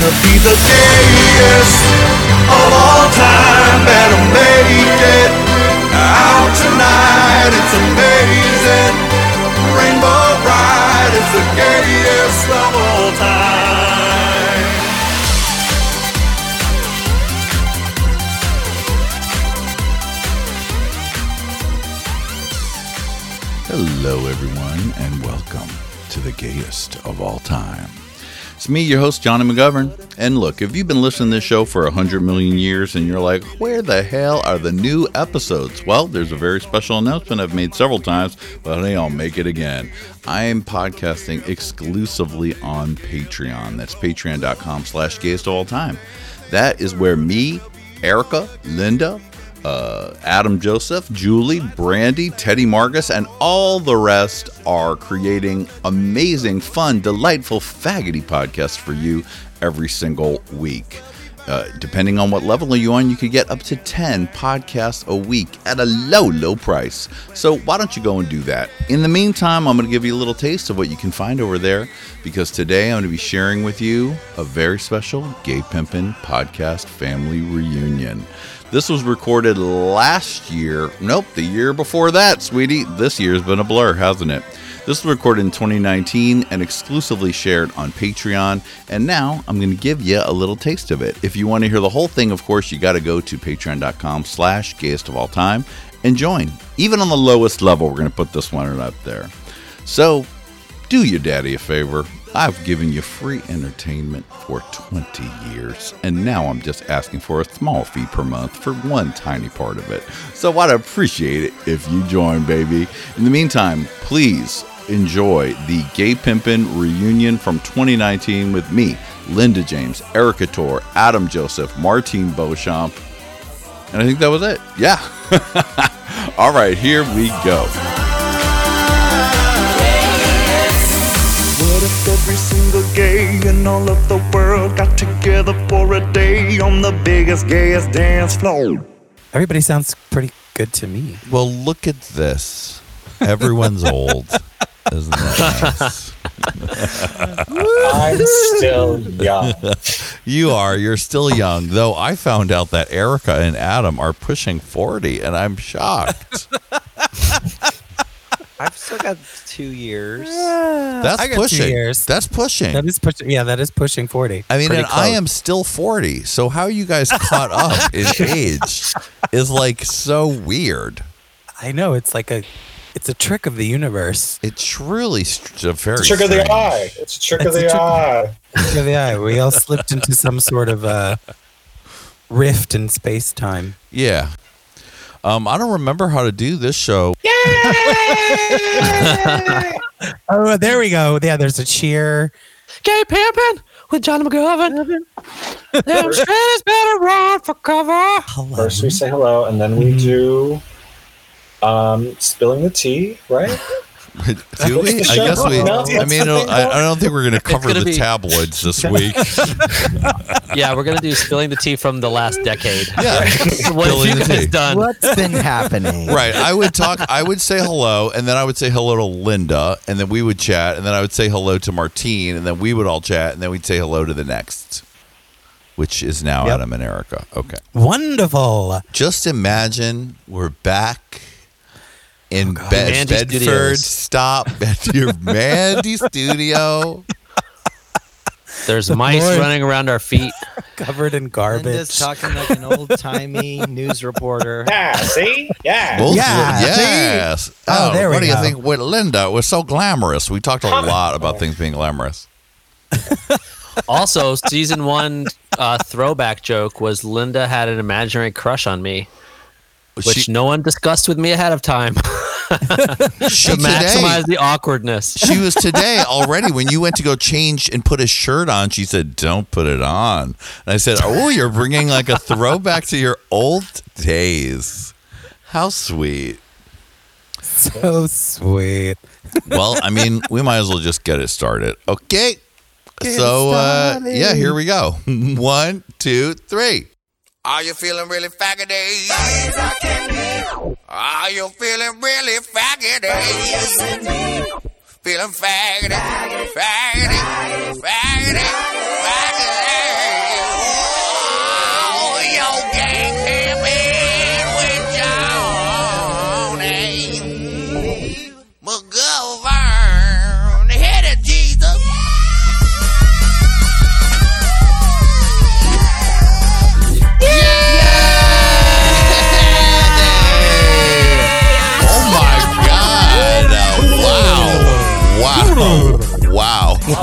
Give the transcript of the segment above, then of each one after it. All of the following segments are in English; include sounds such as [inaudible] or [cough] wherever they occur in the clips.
gonna be the gayest of all time. Make it out tonight. It's amazing. Rainbow is the gayest of all time. Hello, everyone, and welcome to the gayest of all time. It's me, your host, Jonny McGovern. And look, if you've been listening to this show for 100 million years and you're like, where the hell are the new episodes? Well, there's a very special announcement I've made several times, but hey, I'll make it again. I am podcasting exclusively on Patreon. That's patreon.com slash gayest of all time. That is where me, Erica, Linda, uh, Adam Joseph, Julie, Brandy, Teddy Margus, and all the rest are creating amazing, fun, delightful, faggoty podcasts for you every single week. Uh, depending on what level you're on, you could get up to 10 podcasts a week at a low, low price. So why don't you go and do that? In the meantime, I'm going to give you a little taste of what you can find over there because today I'm going to be sharing with you a very special Gay Pimpin' podcast family reunion. This was recorded last year. Nope, the year before that, sweetie. This year's been a blur, hasn't it? This was recorded in 2019 and exclusively shared on Patreon. And now I'm going to give you a little taste of it. If you want to hear the whole thing, of course, you got to go to patreon.com slash gayest of all time and join. Even on the lowest level, we're going to put this one up there. So do your daddy a favor. I've given you free entertainment for 20 years, and now I'm just asking for a small fee per month for one tiny part of it. So I'd appreciate it if you join, baby. In the meantime, please enjoy the Gay Pimpin' reunion from 2019 with me, Linda James, Erica Tor, Adam Joseph, Martine Beauchamp, and I think that was it. Yeah. [laughs] All right, here we go. Gay in all of the world got together for a day on the biggest, gayest dance floor? Everybody sounds pretty good to me. Well, look at this. Everyone's old. Isn't that nice? [laughs] I'm still young. You are. You're still young. Though I found out that Erica and Adam are pushing 40, and I'm shocked. [laughs] I've still got two years. That's I got two pushing. years. That's pushing. That is pushing. Yeah, that is pushing forty. I mean, pretty and I am still 40. So how you guys caught up [laughs] in age is like so weird. I know it's like a, it's a trick of the universe. It's truly st- a very It's a trick of the eye. It's a trick of It's a the trick- eye. Trick of the eye. We all slipped into some sort of a rift in space time. Yeah. Um, I don't remember how to do this show. [laughs] Oh, there we go. Yeah, there's a cheer. Gay pimpin' with Jonny McGovern. Them straights better run for cover. Hello. First we say hello, and then we do um, spilling the tea, right? [laughs] Do we? I guess we. [laughs] I mean, I, I don't think we're going to cover gonna the be- tabloids this week. Yeah, we're gonna do spilling the tea from the last decade. Yeah, [laughs] what spilling have you guys done? What's been happening? Right. I would talk. I would say hello, and then I would say hello to Linda, and then we would chat, and then I would say hello to Martine, and then we would all chat, and then we'd say hello to the next, which is now Yep. Adam and Erica. Okay. Wonderful. Just imagine we're back in oh, Be- Bedford. Studios. Stop at your Mandy studio. There's mice Lord. running around our feet. [laughs] Covered in garbage. Linda's talking like an old timey [laughs] news reporter. Yeah, see? Yeah. Both Yeah, of- yes. Oh, there we what do you think with Linda? It was so glamorous. We talked a lot about things being glamorous. [laughs] Also, season one uh, throwback joke was Linda had an imaginary crush on me, which She, no one discussed with me ahead of time she to today, maximize the awkwardness. she was today already when you went to go change and put a shirt on she said don't put it on. And i said oh you're bringing like a throwback to your old days. How sweet. So sweet. well i mean we might as well just get it started. Okay. So uh yeah here we go. One two three are you feeling really faggoty? Are you feeling really faggoty? Feeling faggoty, faggoty, faggoty, faggoty. [laughs]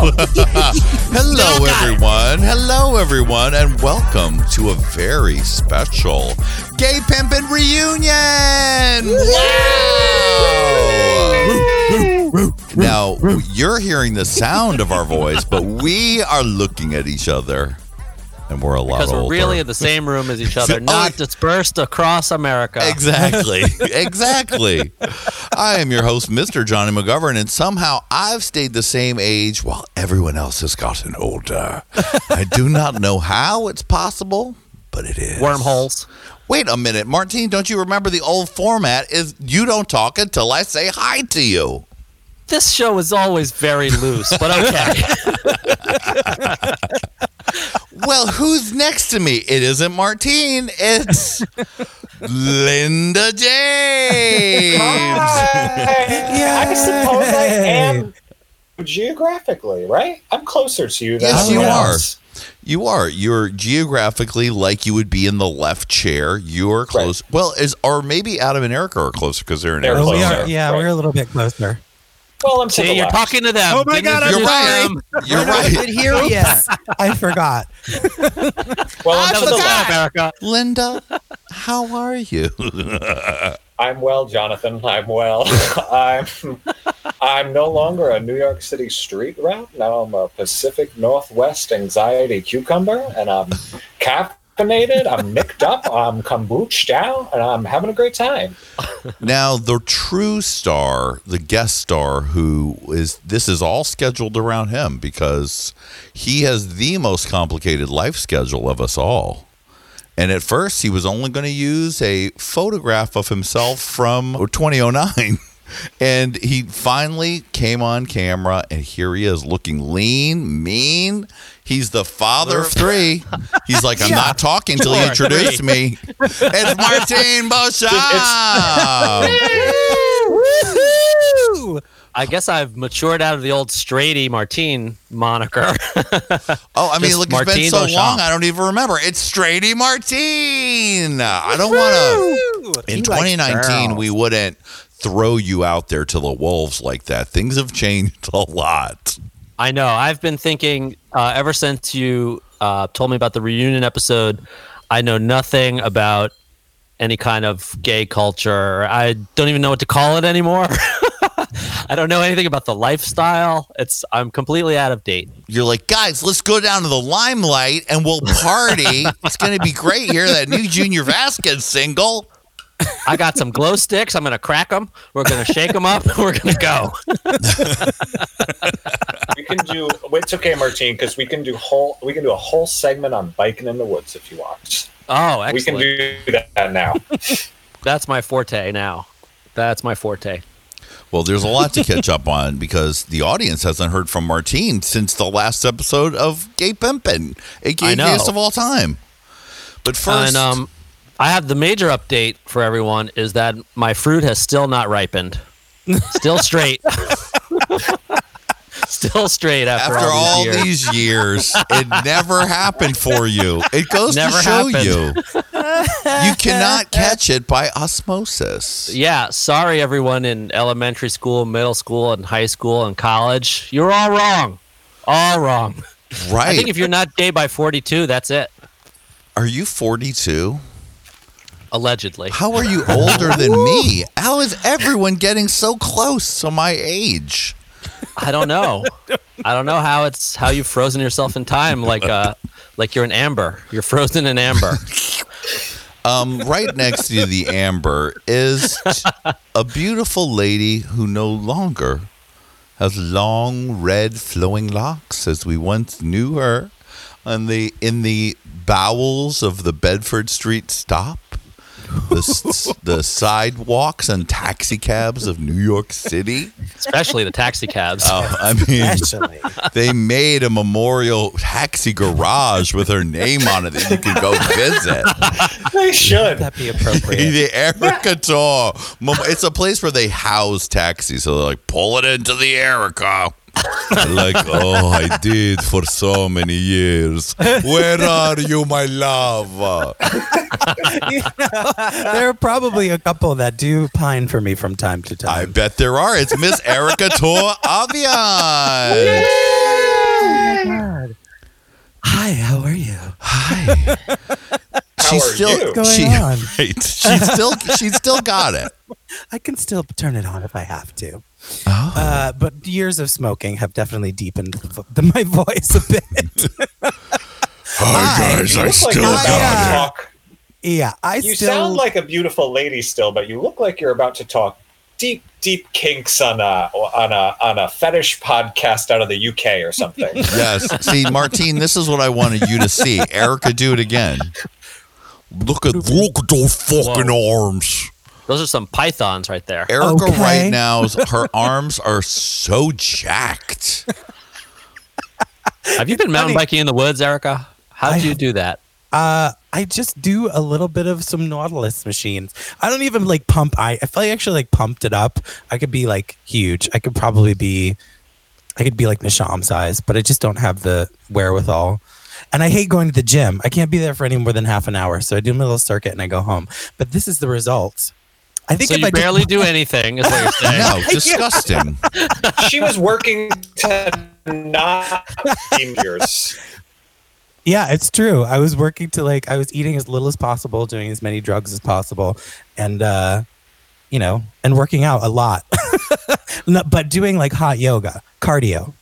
Hello, everyone. Hello, everyone, and welcome to a very special Gay Pimpin' Reunion. Wow! Now, you're hearing the sound of our voice, but we are looking at each other, and we're a lot Because we're older. really in the same room as each [laughs] other, Oh, not dispersed across America. Exactly. [laughs] exactly. I am your host, Mr. Jonny McGovern, and somehow I've stayed the same age while everyone else has gotten older. I do not know how it's possible, but it is. Wormholes. Wait a minute, Martine, don't you remember the old format is you don't talk until I say hi to you. This show is always very loose, but okay. [laughs] Well, who's next to me? It isn't Martine, it's Linda James. Hi. I suppose I am geographically, right? I'm closer to you than Yes, you everyone are. You are. You're geographically like you would be in the left chair. You're close. Well, is or maybe Adam and Erica are closer because they're in They're Arizona. We closer. are, yeah, Right. we're a little bit closer. Well, I'm to See, you're talking to them. Oh my Didn't God, I'm introduce right. them. [laughs] You're I haven't right, been here yet. I forgot. [laughs] Well, I'm That to was the. America. Linda. How are you? [laughs] I'm well, Jonathan. I'm well. I'm I'm no longer a New York City street rat. Now I'm a Pacific Northwest anxiety cucumber, and I'm caffeinated. I'm nicked up. I'm kombuched out, and I'm having a great time. now, the true star, the guest star, who is this is all scheduled around him because he has the most complicated life schedule of us all. And at first, he was only going to use a photograph of himself from 2009. [laughs] And he finally came on camera, and here he is looking lean, mean. He's the father of three. He's like, I'm not talking until you Sure, introduce me. It's Martine [laughs] Beauchamp. I guess I've matured out of the old Straighty Martine moniker. [laughs] Oh, I mean, Just look, it's been so Beauchamp. long, I don't even remember. It's Straighty Martine. I don't want to. In He 2019, we wouldn't throw you out there to the wolves like that. Things have changed [laughs] a lot. I know. I've been thinking uh, ever since you uh, told me about the reunion episode. I know nothing about any kind of gay culture. I don't even know what to call it anymore. [laughs] I don't know anything about the lifestyle. It's I'm completely out of date. You're like, guys, let's go down to the limelight and we'll party. it's to be great here. That new Junior Vasquez single. I got some glow sticks. I'm gonna crack them. We're gonna shake them up. We're gonna go. We can do. It's okay, Martine, because we can do whole. We can do a whole segment on biking in the woods if you want. Oh, We can do that now. That's my forte now. That's my forte. Well, there's a lot to catch up on because the audience hasn't heard from Martine since the last episode of Gay Pimpin', a I gay know. gayest of all time. But first, And um, I have the major update for everyone is that my fruit has still not ripened. Still straight. [laughs] still straight after, after all these years. these years, it never happened for you. It goes Never to show happened. you. You cannot catch it by osmosis. Yeah, sorry everyone in elementary school, middle school, and high school and college. You're all wrong. All wrong. Right. I think if you're not gay by 42, that's it. Are you 42? Allegedly. How are you older than me? How is everyone getting so close to my age? I don't know. I don't know how it's how you've frozen yourself in time like uh like you're an amber. You're frozen in amber. Um, right next to the amber is a beautiful lady who no longer has long red flowing locks as we once knew her on the in the bowels of the Bedford Street stop. The, the sidewalks and taxicabs of New York City. Especially the taxicabs. Oh, I mean, Actually, they made a memorial taxi garage with her name on it that you can go visit. they should. that'd be appropriate. the Erica Tour. It's a place where they house taxis. So they're like, pull it into the Erica. [laughs] like, oh, I did for so many years. Where are you, my love? You know, there are probably a couple that do pine for me from time to time. I bet there are. It's Miss Erica [laughs] Tour Avian. Hi, how are you? Hi. How she's are still you? What's she, going on? [laughs] right. She's still she's still got it. I can still turn it on if I have to. Oh. Uh, but years of smoking have definitely deepened the, the, [laughs] my voice a bit. Hi guys, You I look like still got to it. talk. yeah, I You still sound like a beautiful lady still, but you look like you're about to talk deep, deep kinks on a on a on a fetish podcast out of the UK or something. [laughs] Yes. See, Martine, this is what I wanted you to see. Erica, do it again. Look at look at those fucking arms. Those are some pythons right there. Erica Okay. right now, her [laughs] arms are so jacked. Have you been mountain funny. biking in the woods, Erica? How do you do that? Uh, I just do a little bit of some Nautilus machines. I don't even like pump. I if I actually like pumped it up, I could be like huge. I could probably be, I could be like Nisham size, but I just don't have the wherewithal. And I hate going to the gym. I can't be there for any more than half an hour. So I do my little circuit and I go home. But this is the result. I think So if you I just- barely do anything, is what you're [laughs] saying. [laughs] No, disgusting. [laughs] she was working to not be yours. Yeah, it's true. I was working to like I was eating as little as possible, doing as many drugs as possible, and uh, you know, and working out a lot. no, but doing like hot yoga, cardio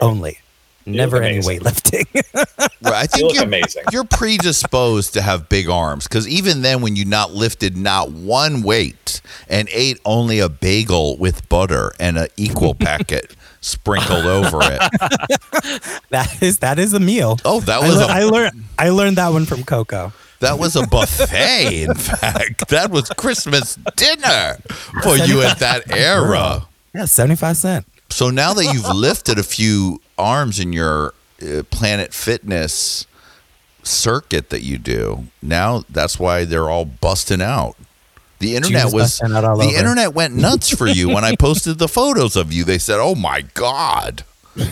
only. Never any weightlifting. [laughs] Right, I You think look you're, amazing. you're predisposed to have big arms because even then, when you not lifted not one weight and ate only a bagel with butter and an equal [laughs] packet sprinkled over it. [laughs] that is that is a meal. Oh, that I, was lear- a I learned I learned that one from Coco. that was a buffet. In fact, that was Christmas dinner for you at that era. Yeah, seventy five cent. So now that you've lifted a few arms in your uh, Planet Fitness circuit that you do, now that's why they're all busting out. The internet was was out all the over. internet went nuts for you when I posted the photos of you. They said, "Oh my god." [laughs]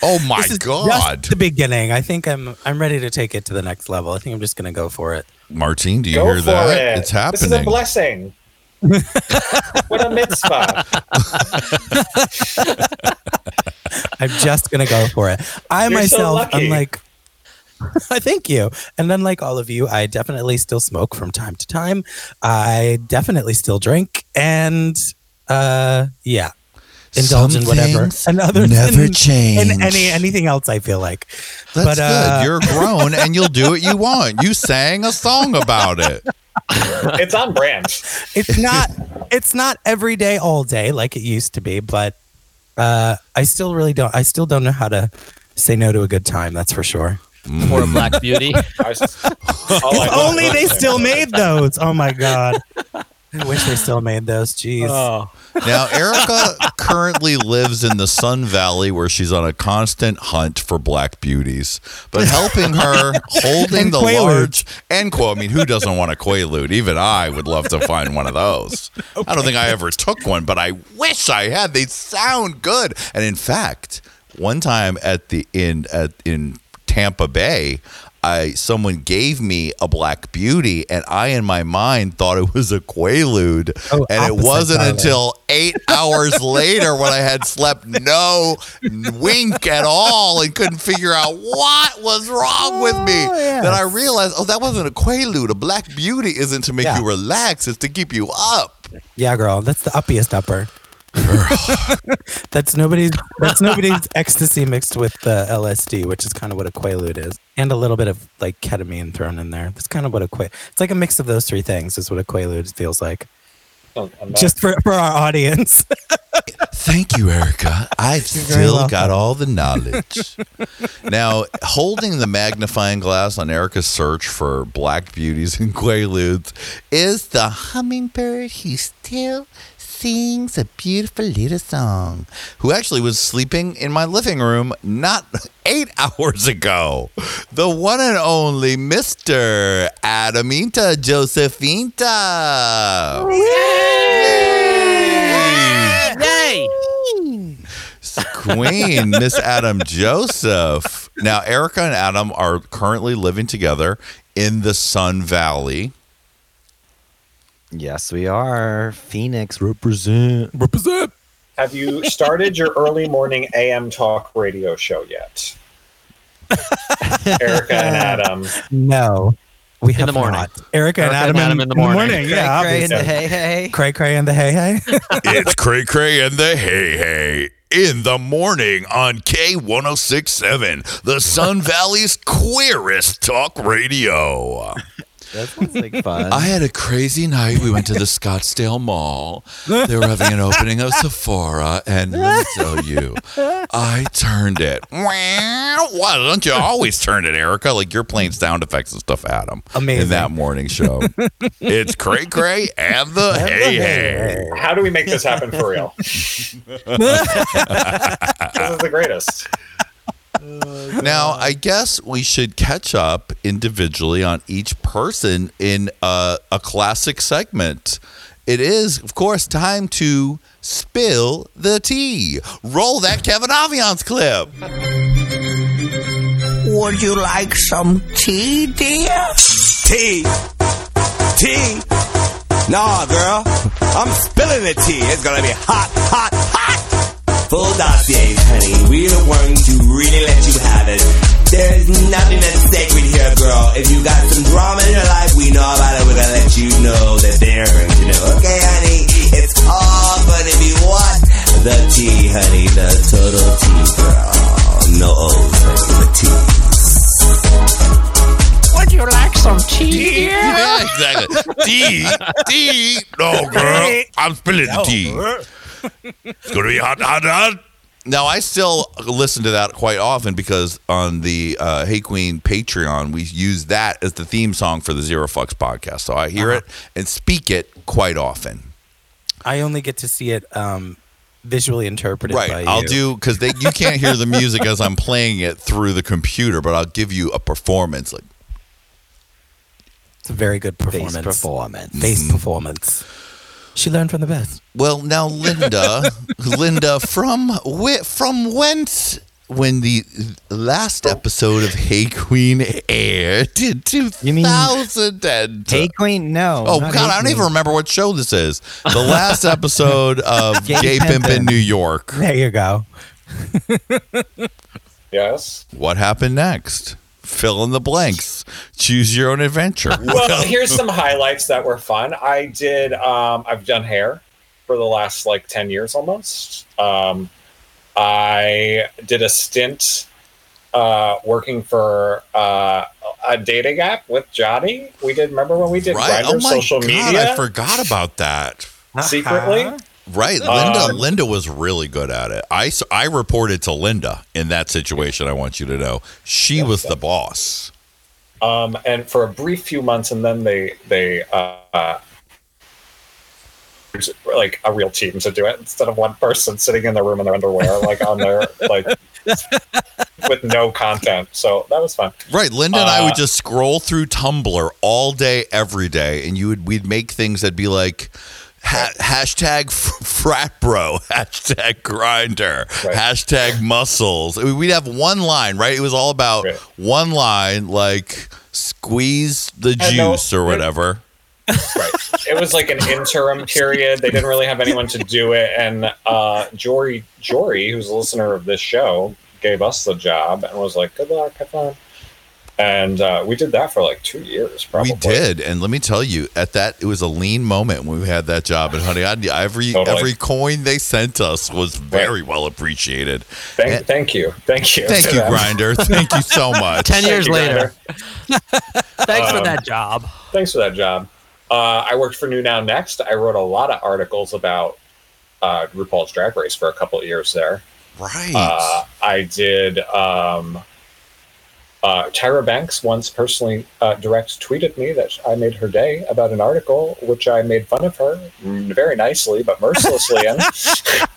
Oh my This is god. just the beginning. I think I'm I'm ready to take it to the next level. I think I'm just gonna go for it. Martine, do you Go hear that? it. It's happening. This is a blessing. [laughs] what a mitzvah. [laughs] I'm just gonna go for it. I You're myself, lucky. I'm like, [laughs] I thank you. And then, like all of you, I definitely still smoke from time to time. I definitely still drink, and uh, yeah, indulge in whatever. And other never than, change. And any anything else, I feel like. That's but, uh, good. You're grown and you'll do what you want. You sang a song about it. [laughs] It's on brand. it's not it's not every day all day like it used to be but uh i still really don't i still don't know how to say no to a good time that's for sure [laughs] For a black beauty. I was- all [laughs] I if only they still made those oh my god i wish they still made those jeez Oh. Now, Erica currently lives in the Sun Valley where she's on a constant hunt for black beauties. But helping her, [laughs] holding the Quaaludes. large and quote, I mean, who doesn't want a Quaalude? Even I would love to find one of those. I don't think I ever took one, but I wish I had. They sound good. And in fact, one time at the in at in Tampa Bay, I someone gave me a black beauty, and I in my mind thought it was a Quaalude, Oh, and it wasn't until eight [laughs] hours later when I had slept no wink at all and couldn't figure out what was wrong with me Oh, yes. that I realized, oh, that wasn't a Quaalude. A black beauty isn't to make Yeah. you relax; it's to keep you up. yeah girl that's the uppiest upper [laughs] that's nobody's that's nobody's ecstasy mixed with uh, lsd which is kind of what a quaalude is and a little bit of like ketamine thrown in there that's kind of what a quaalude it's like a mix of those three things is what a quaalude feels like oh, I'm not- just for, for our audience [laughs] Thank you, Erica. I've [laughs] You're still got all the knowledge. now, holding the magnifying glass on Erica's search for black beauties and quaaludes is the hummingbird who still sings a beautiful little song, who actually was sleeping in my living room not [laughs] eight hours ago. The one and only Mr. Adaminta Josephinta. Yay! Queen, Miss Adam Joseph. Now, Erica and Adam are currently living together in the Sun Valley. Yes, we are. Phoenix represent. represent Have you started your early morning AM talk radio show yet? [laughs] Erica and Adam. No, we have the morning. not. Erica, and Adam, and Adam in the morning. Yeah, Cray, cray, and the hey, hey. Cray Cray and the Hey Hey. [laughs] it's Cray Cray and the Hey Hey in the morning on K1067, the Sun [laughs] Valley's queerest talk radio. That sounds like [laughs] fun. I had a crazy night. We went to the Scottsdale Mall. They were having an opening of Sephora, and let me tell you, I turned it. Why don't you always turn it, Erica? Like you're playing sound effects and stuff, Adam. In Amazing. that morning show, it's Cray Cray and the Hey Hey. How do we make this happen for real? [laughs] this is the greatest. [laughs] Now, I guess we should catch up individually on each person in uh, a classic segment. It is, of course, time to spill the tea. Roll that Kevin Aviance clip. Would you like some tea, dear? Tea. Tea. Nah, girl. I'm spilling the tea. It's gonna be hot, hot, hot. Full dossiers, honey. We're going to really let you have it. There's nothing that's sacred here, girl. If you got some drama in your life, we know about it. We're gonna let you know that they're going to know. Okay, honey? It's all gonna be what? The tea, honey. The total tea, girl. No O's, honey. The tea. Would you like some tea, dear? [laughs] Yeah, exactly. Tea, tea. No, girl. I'm spilling the tea. It's going to be hot, hot, hot. Now, I still listen to that quite often because on the uh, Hey Qween Patreon, we use that as the theme song for the Zero Fucks podcast. So I hear it and speak it quite often. I only get to see it um, visually interpreted by Right. you. I'll do because you can't hear the music as I'm playing it through the computer, but I'll give you a performance. Like It's a very good Face performance. performance. Face performance. She learned from the best. Well, now Linda, [laughs] Linda, from wh- from whence when the last episode of Hey Qween aired in two You mean- thousand and Hey Qween, no. oh god, Hey I don't Queen. even remember what show this is. The last [laughs] episode of Gay Gay Pimp in New York. There you go. Yes. What happened next? Fill in the blanks. Choose your own adventure. [laughs] Well, here's some highlights that were fun. I did. Um, I've done hair for the last like ten years almost. Um, I did a stint uh, working for uh, a dating app with Johnny. We did. Remember when we did right? Grindr Oh my social god, media I forgot about that. secretly? Right, Linda. Um, Linda was really good at it. I I reported to Linda in that situation. I want you to know she was the boss. um, and for a brief few months, and then they they uh, uh, like a real team to do it instead of one person sitting in their room in their underwear, like on their like [laughs] with no content. So that was fun. Right, Linda and I would Uh, just scroll through Tumblr all day, every day, and you would we'd make things that'd be like. Ha- hashtag frat bro, [laughs] hashtag Grindr, Right. hashtag muscles. I mean, We'd have one line, right? It was all about Right. one line, like squeeze the And no- juice or whatever. Right. It was like an interim period. They didn't really have anyone to do it, and uh, Jory Jory, who's a listener of this show, gave us the job and was like, "Good luck, have fun." And uh, we did that for like two years, probably. We did, and let me tell you, at that it was a lean moment when we had that job. And honey, I, every Totally. every coin they sent us was very well appreciated. Thank, thank you, thank you, Thank you, [laughs] them. Grindr. Thank you so much. Ten Thank years you, later. Grindr. [laughs] Thanks for Um, that job. Thanks for that job. Uh, I worked for New Now Next. I wrote a lot of articles about uh, RuPaul's Drag Race for a couple of years there. Right. Uh, I did. Um, uh, Tyra Banks once personally uh, direct tweeted me that I made her day about an article, which I made fun of her mm, very nicely but mercilessly in. [laughs]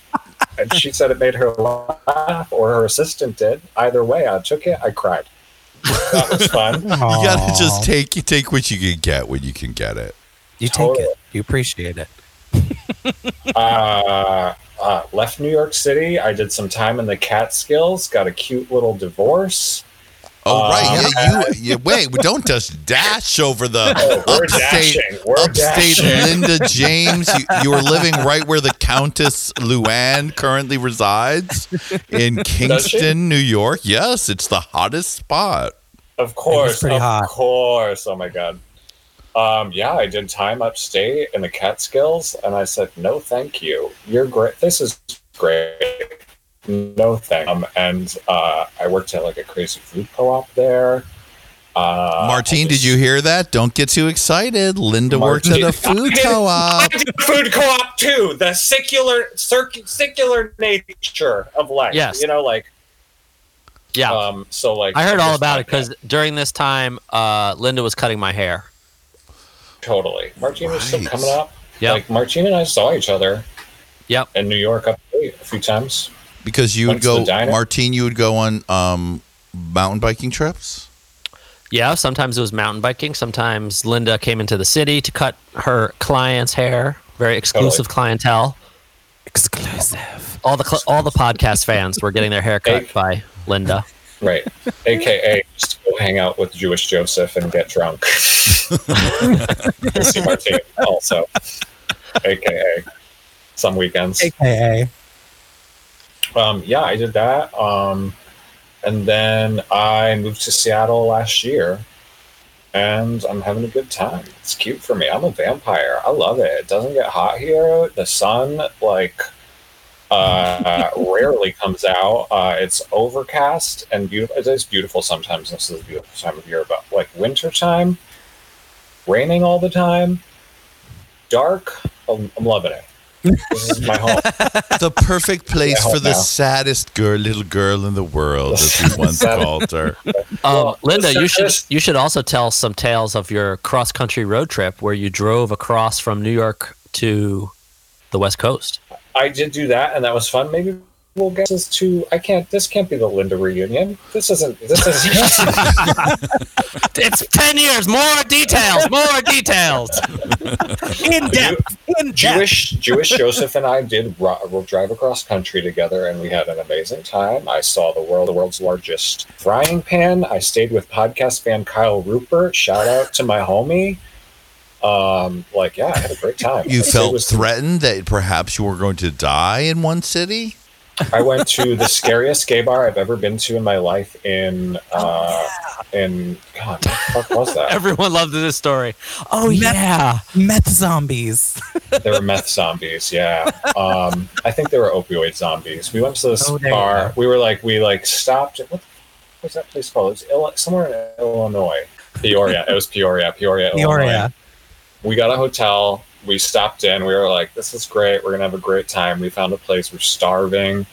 and she said it made her laugh, or her assistant did. Either way, I took it. I cried. That was fun. [laughs] you gotta just take you take what you can get when you can get it. You take it. You appreciate it. [laughs] uh, uh, left New York City. I did some time in the Catskills. Got a cute little divorce. Oh Um, right, yeah. You, [laughs] you wait. Don't just dash over the Oh, we're upstate. We're upstate dashing. Linda [laughs] James. You, you are living right where the Countess Luann currently resides in Kingston, New York. Yes, it's the hottest spot. Of course, pretty of hot. course. Oh my god. Um, yeah, I did time upstate in the Catskills, and I said, "No, thank you. You're great. This is great. No thing. Um, and uh, I worked at like a crazy food co-op there. Uh, Martine, I did you hear that? Don't get too excited. Linda worked at a food [laughs] I did- I co-op. did a food co-op too. The secular, circ- secular nature of life. Yes. you know, like Yeah. um. So like, I heard all about it because during this time, uh, Linda was cutting my hair. totally, Martine was still coming up. Yeah, Like Martine and I saw each other. Yep. in New York upstate a few times. Because you would Went to go, diner? Martine. You would go on um, mountain biking trips. Yeah, sometimes it was mountain biking. Sometimes Linda came into the city to cut her clients' hair. Very exclusive clientele. Exclusive. All the cl- all the podcast fans were getting their hair cut Hey. by Linda. Right. AKA just go hang out with Jewish Joseph and get drunk. [laughs] [laughs] See Martine also. AKA some weekends. AKA. Um, yeah, I did that. Um, and then I moved to Seattle last year and I'm having a good time. It's cute for me. I'm a vampire. I love it. It doesn't get hot here. The sun, like, uh, [laughs] rarely comes out. Uh, it's overcast and beautiful. It is beautiful sometimes. This is a beautiful time of year, but like wintertime, raining all the time, dark. I'm, I'm loving it. This is my home. [laughs] the perfect place for the now. saddest girl, little girl in the world, as we [laughs] once called her. Um, Well, Linda, you should you should also tell some tales of your cross country road trip where you drove across from New York to the West Coast. I did do that, and that was fun. Maybe we'll get this to. I can't. This can't be the Linda reunion. This isn't. This is. It's ten years. More details. More details. In depth. In depth. Jewish Jewish Joseph and I did ro- ro- drive across country together, and we had an amazing time. I saw the world, the world's largest frying pan. I stayed with podcast fan Kyle Rupert. Shout out to my homie. Um, like yeah, I had a great time. You felt with- threatened that perhaps you were going to die in one city? I went to the scariest gay bar I've ever been to in my life. In uh, in God, what the fuck was that? [laughs] Everyone loved this story. Oh Meth- yeah. Meth zombies. [laughs] They were meth zombies, yeah. Um, I think they were opioid zombies. We went to this Oh, bar. We were like, we like stopped. What the fuck was that place called? It was Ill- somewhere in Illinois. Peoria. it was Peoria. Peoria. Illinois. Peoria. We got a hotel. We stopped in. We were like, this is great. We're gonna have a great time. We found a place. We're starving.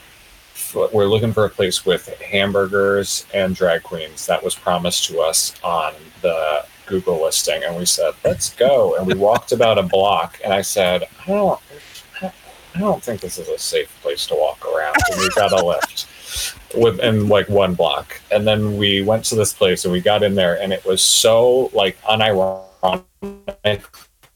We're looking for a place with hamburgers and drag queens. That was promised to us on the Google listing, and we said, "Let's go." And we walked about a block, and I said, "I don't, I don't think this is a safe place to walk around." And we got a lift within like one block, and then we went to this place, and we got in there, and it was so like unironic.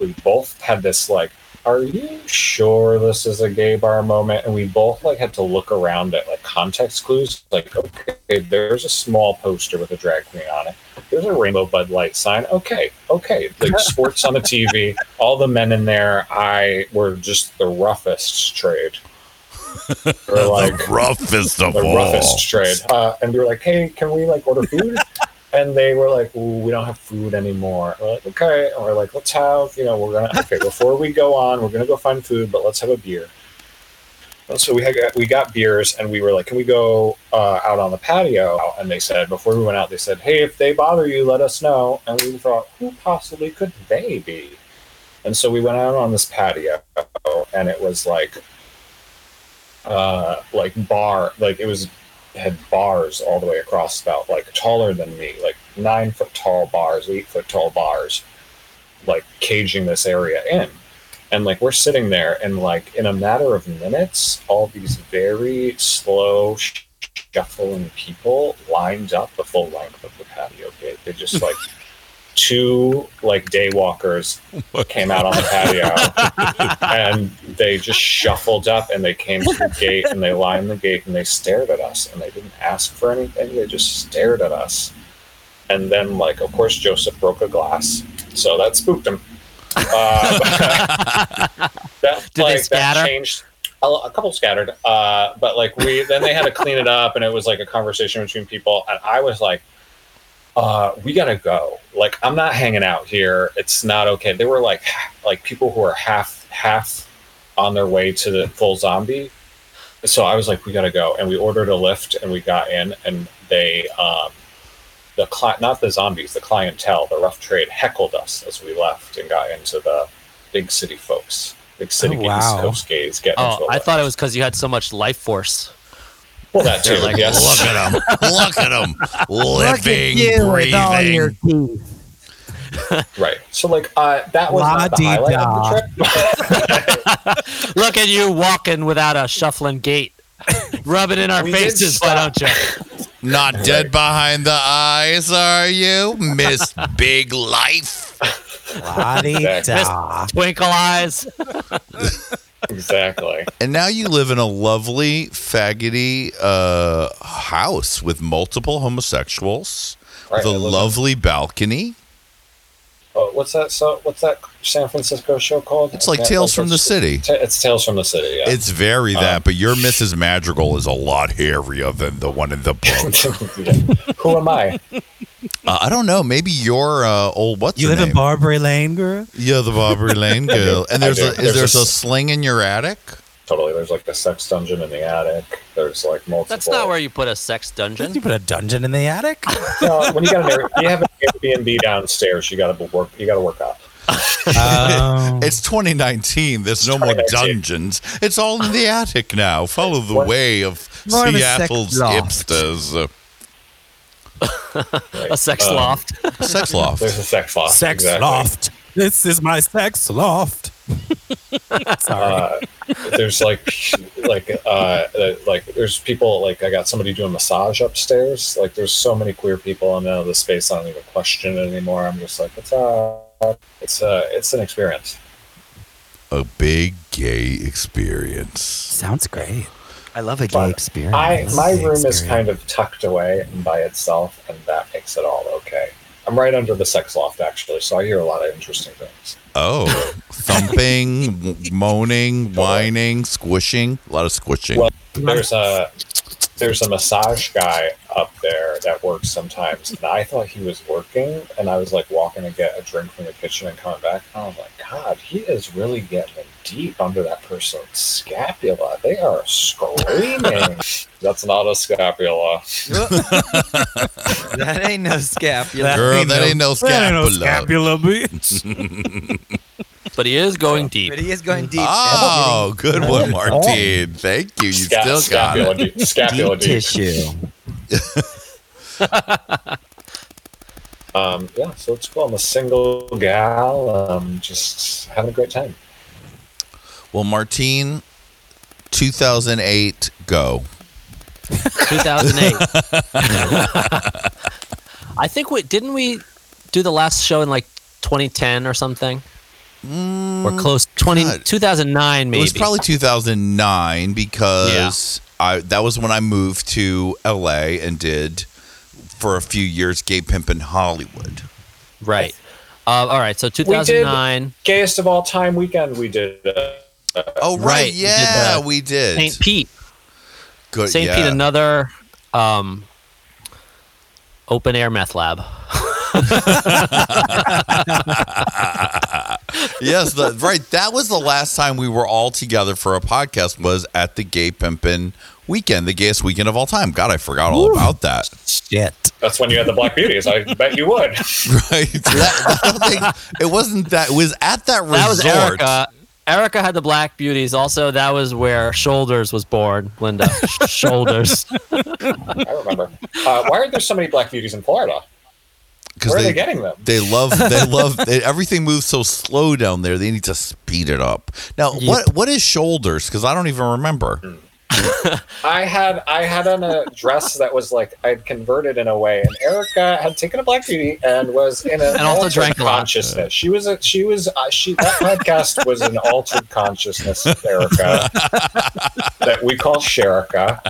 We both had this like are you sure this is a gay bar moment? And we both like had to look around at like context clues. Like, okay, there's a small poster with a drag queen on it. There's a rainbow Bud Light sign. Okay, okay. Like [laughs] sports on the TV. All the men in there, I were just the roughest trade. We're [laughs] like the roughest of the all. roughest trade. Uh, and we were like, hey, can we like order food? And they were like, we don't have food anymore. We're like, okay. And we're like, let's have, you know, we're gonna okay. Before we go on, we're gonna go find food, but let's have a beer. And so we had we got beers, and we were like, can we go uh, out on the patio? And they said before we went out, they said, hey, if they bother you, let us know. And we thought, who possibly could they be? And so we went out on this patio, and it was like, uh, like bar, like it was had bars all the way across, about like taller than me, like nine foot tall bars, eight foot tall bars, like caging this area in. And like we're sitting there, and like in a matter of minutes, all these very slow, shuffling people lined up the full length of the patio gate. They just like two like day walkers [laughs] came out on the patio and they just shuffled up and they came to the gate and they lined the gate and they stared at us and they didn't ask for anything they just stared at us and then like of course Joseph broke a glass, so that spooked him. Uh, [laughs] that Did they like scatter? that changed. A, a couple scattered, uh, but like we then they had to clean it up, and it was like a conversation between people, and I was like, uh, "We gotta go. Like I'm not hanging out here. It's not okay." They were like [sighs] like people who are half half on their way to the full zombie. So I was like, "We gotta go," and we ordered a lift, and we got in, and they um, the cli- not the zombies, the clientele, the rough trade heckled us as we left and got into the big city folks, big city Oh, gays, wow. coast gays. Getting into Oh, a I lift. thought it was because you had so much life force. Well that too. Like, yes. look at him. Look at him. [laughs] Look at Living, you with all breathing. your teeth. Right. So like uh, that was not the highlight of the trip. [laughs] Look at you walking without a shuffling gait. Rub it in our We faces, why don't you? Not dead behind the eyes, are you, Miss [laughs] Big Life? La-di-da. Twinkle eyes. Exactly. And now you live in a lovely, faggoty uh, house with multiple homosexuals, Right. with a lovely balcony. Oh, what's that? So what's that San Francisco show called? It's like I can't- Tales from the City. Ta- It's Tales from the City. Yeah. It's very that, Um, but your Mrs. Madrigal is a lot hairier than the one in the book. [laughs] Who am I? uh, I don't know. Maybe your uh, old what's You her live in? Barbary Lane, girl? yeah, the Barbary Lane [laughs] girl. And there's a, is There's there's a a s- sling in your attic? Totally. There's like a sex dungeon in the attic. There's like multiple. That's not where you put a sex Did dungeon. you put a dungeon in the attic? [laughs] No, when you got an Air- you have an Airbnb downstairs, you got to work. You got to work up. Oh. It's 2019. There's no more dungeons. It's all in the attic now. Follow the What? way of More of a sex Seattle's loft. hipsters. [laughs] A sex Um, loft. Sex loft. There's a sex loft. sex exactly. loft. This is my sex loft. [laughs] Sorry. Uh, there's like, like, uh, uh, like, there's people like I got somebody doing massage upstairs. Like, there's so many queer people in the space. I don't even question it anymore. I'm just like, it's uh, it's uh, it's an experience. A big gay experience. Sounds great. I love a gay But experience. I my the room is kind of tucked away and by itself, and that makes it all okay. I'm right under the sex loft actually, so I hear a lot of interesting things. Oh, [laughs] thumping, moaning, whining, squishing. A lot of squishing. Well, there's a there's a massage guy up there that works sometimes, and I thought he was working, and I was like walking to get a drink from the kitchen and coming back, and I was like, God, he is really getting in deep under that person's scapula. They are screaming. [laughs] That's not a scapula. [laughs] that ain't no scapula. Girl, that ain't no That ain't scapula. no scapula, bitch. [laughs] But he is going deep. But he is going deep. Oh, good one, Martine. Thank you. You Sca- still got scapula it. deep. Scapula deep deep. tissue. [laughs] Um, yeah, so it's cool. I'm a single gal, um, just having a great time. Well, Martine, 2008, go. 2008. [laughs] I think we didn't we do the last show in like 2010 or something. Or close 20 God. 2009 maybe. It was probably 2009 because I that was when I moved to LA and did for a few years gay pimp in Hollywood. right. Uh, all right, so 2009 Gayest of all time weekend we did. Uh, Oh right, Right, we did yeah, we did. St. Pete. Good, St. yeah. Pete another um open air meth lab. [laughs] [laughs] yes, the, right. That was the last time we were all together for a podcast. Was at the Gay Pimpin' weekend, the gayest weekend of all time. God, I forgot all about that. Shit. that's when you had the Black Beauties. I bet you would. [laughs] Right? [laughs] That- think- it wasn't that. It was at that resort. That was Erica. Erica had the Black Beauties. Also, that was where Shoulders was born. Linda Shoulders. I remember. Uh, why are there so many Black Beauties in Florida? Because Where are they, they getting them? They love. They [laughs] love. they, everything moves so slow down there. They need to speed it up. Now, what what is shoulders? Because I don't even remember. I had I had on a dress that was like I'd converted in a way, and Erica had taken a Black Beauty and was in an And also altered drank a lot. consciousness. She was a she was uh, she that podcast was an altered consciousness, Erica, that we call Sherika.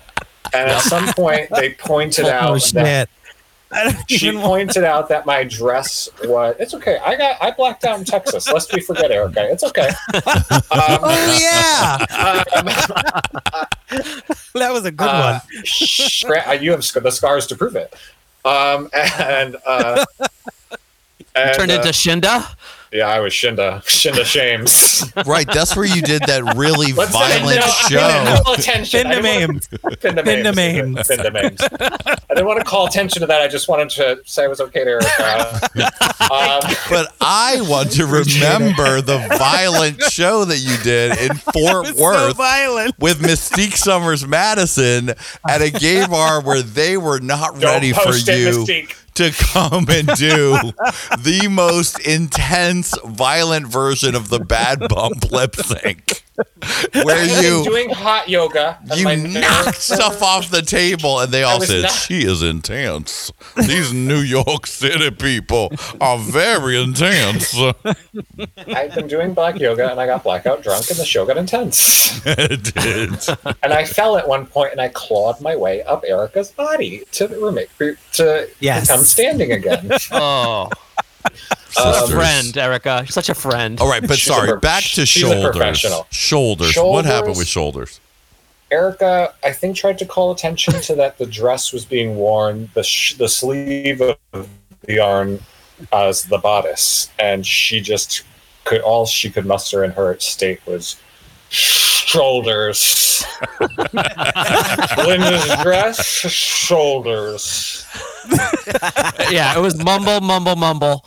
And at some point, they pointed Oh out that shit. I don't she want- pointed out that my dress was. It's okay. I got. I blacked out in Texas. Lest we forget, Erica. It's okay. Um, Oh yeah, um, [laughs] that was a good uh, one. scra- uh, you have sc- the scars to prove it. Um, and uh, [laughs] and, Turned uh, into Shinda. Yeah, I was Shinda, Shinda Shames. [laughs] Right, that's where you did that really Let's violent no, show. I didn't call attention. I Pinda didn't wanna- Pinda Pinda memes. memes. Pinda memes. I didn't want to call attention to that. I just wanted to say it was okay to [laughs] Erica. um, But I want to [laughs] remember the violent show that you did in Fort So Worth violent. with Mystique Summers Madison at a gay bar where they were not don't ready for post it, you Mystique. To come and do the most intense, violent version of the bad bump lip sync. [laughs] Where I've you doing hot yoga. you my knock [laughs] stuff off the table and they all said not- she is intense these new york city people are very intense [laughs] I've been doing black yoga and I got blackout drunk and the show got intense. it did And I fell at one point and I clawed my way up Erica's body to remake to Yes. become standing again. Oh, Um, Sisters. friend, Erica. Such a friend. all right but She's sorry pro- back to she's a shoulders professional. shoulders what happened with shoulders Erica, I think, tried to call attention to that the dress was being worn, the sh- the sleeve of the arm as the bodice, and she just could all she could muster in her state was shoulders. [laughs] Linda's dress, shoulders. [laughs] yeah, it was mumble, mumble, mumble,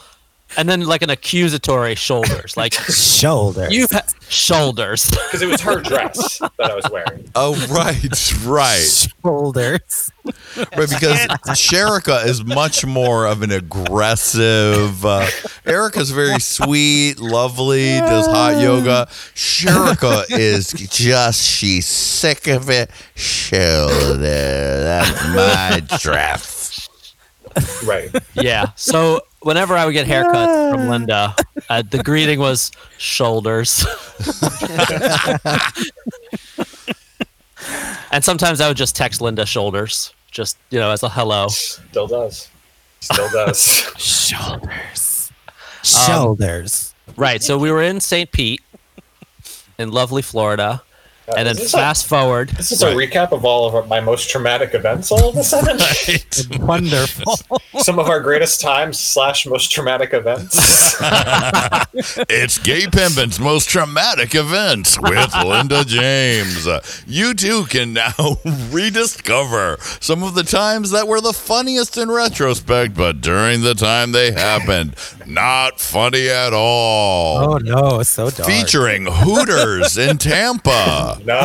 and then like an accusatory shoulders, like [laughs] shoulders. you ha- shoulders. [laughs] Because it was her dress that I was wearing. oh right right shoulders. right because Sherika is much more of an aggressive uh, Erica's very sweet lovely does hot yoga Sherika is just she's sick of it shoulder that's my dress Right. yeah. So whenever I would get haircuts from Linda, uh, the greeting was shoulders. and sometimes I would just text Linda shoulders, just you know, as a hello. Still does. Still does. [laughs] Shoulders. Shoulders. Right. So we were in St. Pete, in lovely Florida, and then Is this a- fast forward. This is a recap of all of our, my most traumatic events all of a sudden. [laughs] [laughs] Wonderful. Some of our greatest times slash most traumatic events. [laughs] It's Gay Pimpin's most traumatic events with Linda James. Uh, You too can now rediscover some of the times that were the funniest in retrospect, but during the time they happened, not funny at all. Oh no, it's so dark. Featuring Hooters in Tampa, No.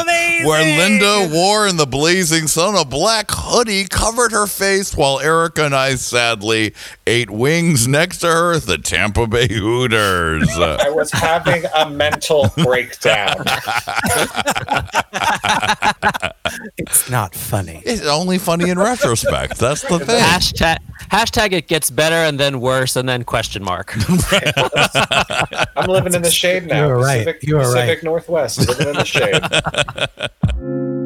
Amazing. [laughs] where Linda wore in the blazing sun a black hoodie covered her face while Erica and I sadly ate wings next to her at the Tampa Bay Hooters. [laughs] I was having a mental breakdown. [laughs] It's not funny. It's only funny in retrospect. That's the thing. Hashtag hashtag it gets better and then worse and then question mark. [laughs] I'm living in the shade now. You are right. Pacific, You are Pacific right. Northwest, living in the shade. [laughs]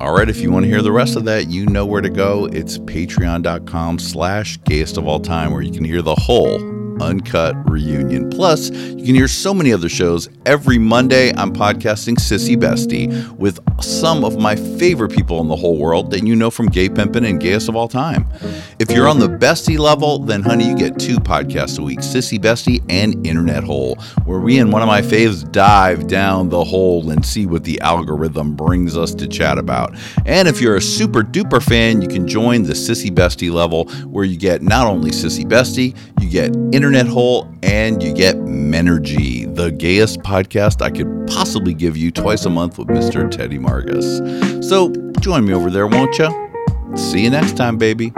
All right, if you want to hear the rest of that, you know where to go. It's patreon.com slash gayest of all time, where you can hear the whole uncut reunion. Plus, you can hear so many other shows. Every Monday, I'm podcasting Sissy Bestie with some of my favorite people in the whole world that you know from Gay Pimpin' and Gayest of All Time. If you're on the Bestie level, then honey, you get two podcasts a week Sissy Bestie and Internet Hole, where we and one of my faves dive down the hole and see what the algorithm brings us to chat about. And if you're a super duper fan, you can join the Sissy Bestie level, where you get not only Sissy Bestie, you get Internet Hole, and you get Menergy, the gayest podcast I could possibly give you twice a month with Mr. Teddy Margus. So join me over there, won't you? See you next time, baby.